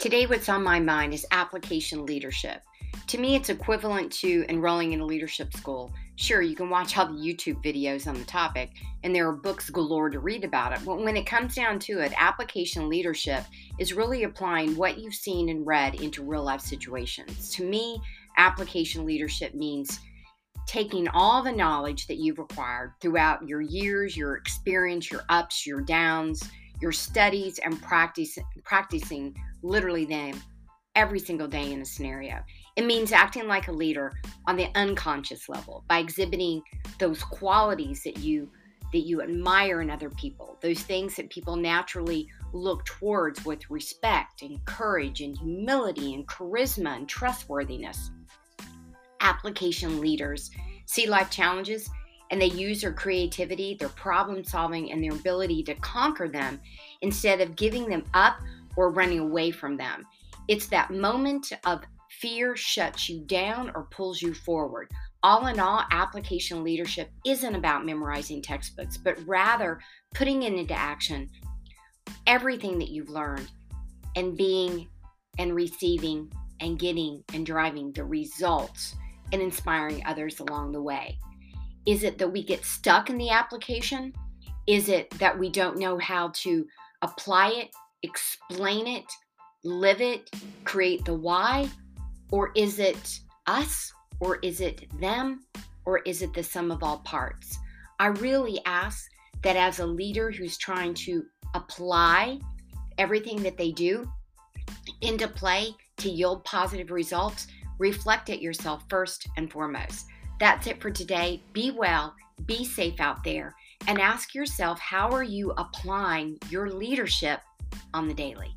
Today, what's on my mind is application leadership. To me, it's equivalent to enrolling in a leadership school. Sure, you can watch all the YouTube videos on the topic, and there are books galore to read about it. But when it comes down to it, application leadership is really applying what you've seen and read into real life situations. To me, application leadership means taking all the knowledge that you've acquired throughout your years, your experience, your ups, your downs, your studies, and practice, practicing literally them every single day in a scenario. It means acting like a leader on the unconscious level by exhibiting those qualities that you that you admire in other people, those things that people naturally look towards with respect and courage and humility and charisma and trustworthiness. Application leaders see life challenges and they use their creativity, their problem solving, and their ability to conquer them instead of giving them up or running away from them. It's that moment of fear shuts you down or pulls you forward. All in all, application leadership isn't about memorizing textbooks, but rather putting it into action everything that you've learned and being and receiving and getting and driving the results and inspiring others along the way. Is it that we get stuck in the application? Is it that we don't know how to apply it explain it, live it, create the why? Or is it us? Or is it them? Or is it the sum of all parts? I really ask that as a leader who's trying to apply everything that they do into play to yield positive results, reflect at yourself first and foremost. That's it for today. Be well, be safe out there, and ask yourself how are you applying your leadership on the daily.